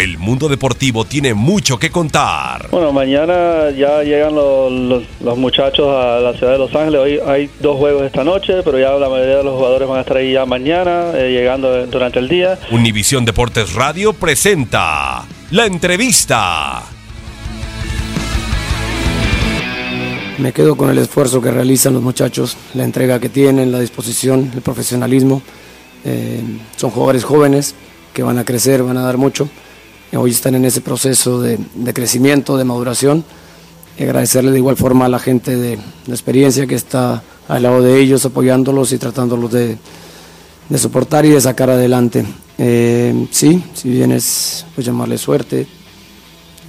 El mundo deportivo tiene mucho que contar. Bueno, mañana ya llegan los, los- los muchachos a la ciudad de Los Ángeles. Hoy hay dos juegos esta noche, pero ya la mayoría de los jugadores van a estar ahí ya mañana, eh, llegando durante el día. Univisión Deportes Radio presenta la entrevista. Me quedo con el esfuerzo que realizan los muchachos, la entrega que tienen, la disposición, el profesionalismo. Eh, son jugadores jóvenes que van a crecer, van a dar mucho. Hoy están en ese proceso de, de crecimiento, de maduración. Y agradecerle de igual forma a la gente de, de experiencia que está al lado de ellos, apoyándolos y tratándolos de, de soportar y de sacar adelante. Eh, sí, si bien es pues, llamarle suerte,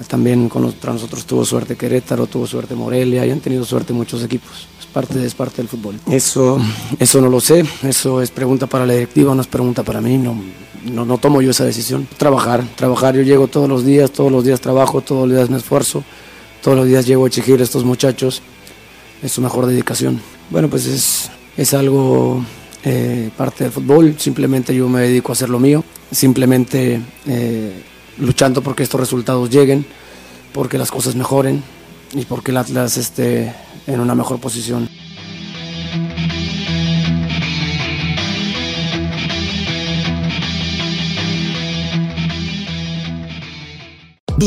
también con los- para nosotros tuvo suerte Querétaro, tuvo suerte Morelia y han tenido suerte muchos equipos. Es parte, es parte del fútbol. Eso, eso no lo sé, eso es pregunta para la directiva, no es pregunta para mí, no, no, no tomo yo esa decisión. Trabajar, trabajar, yo llego todos los días, todos los días trabajo, todos los días me esfuerzo, todos los días llego a exigir a estos muchachos es su mejor dedicación. Bueno, pues es, es algo eh, parte del fútbol, simplemente yo me dedico a hacer lo mío, simplemente eh, luchando porque estos resultados lleguen, porque las cosas mejoren y porque el Atlas esté en una mejor posición.